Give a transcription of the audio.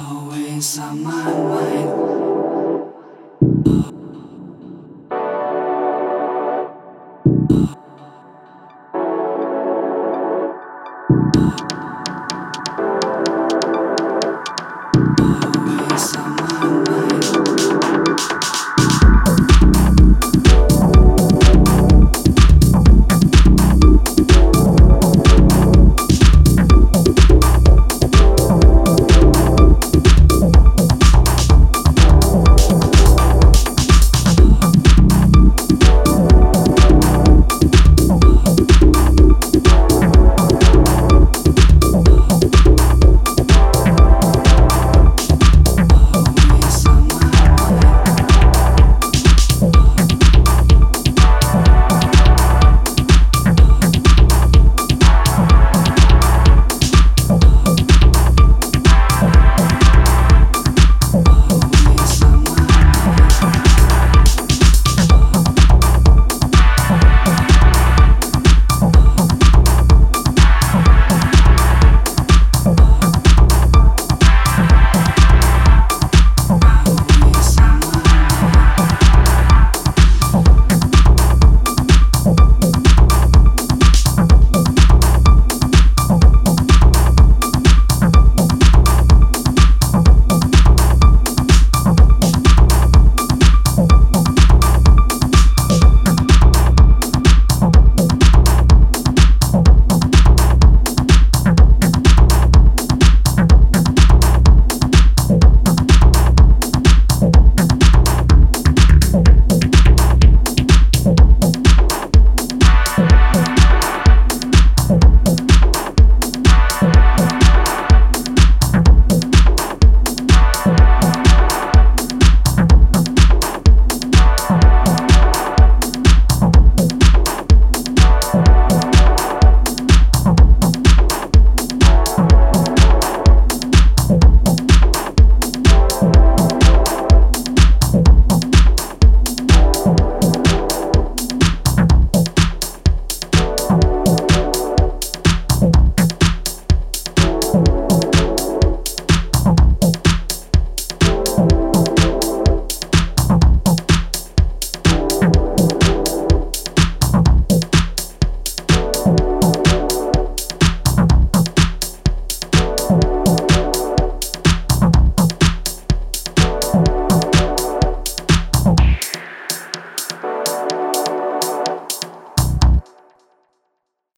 always on my mind.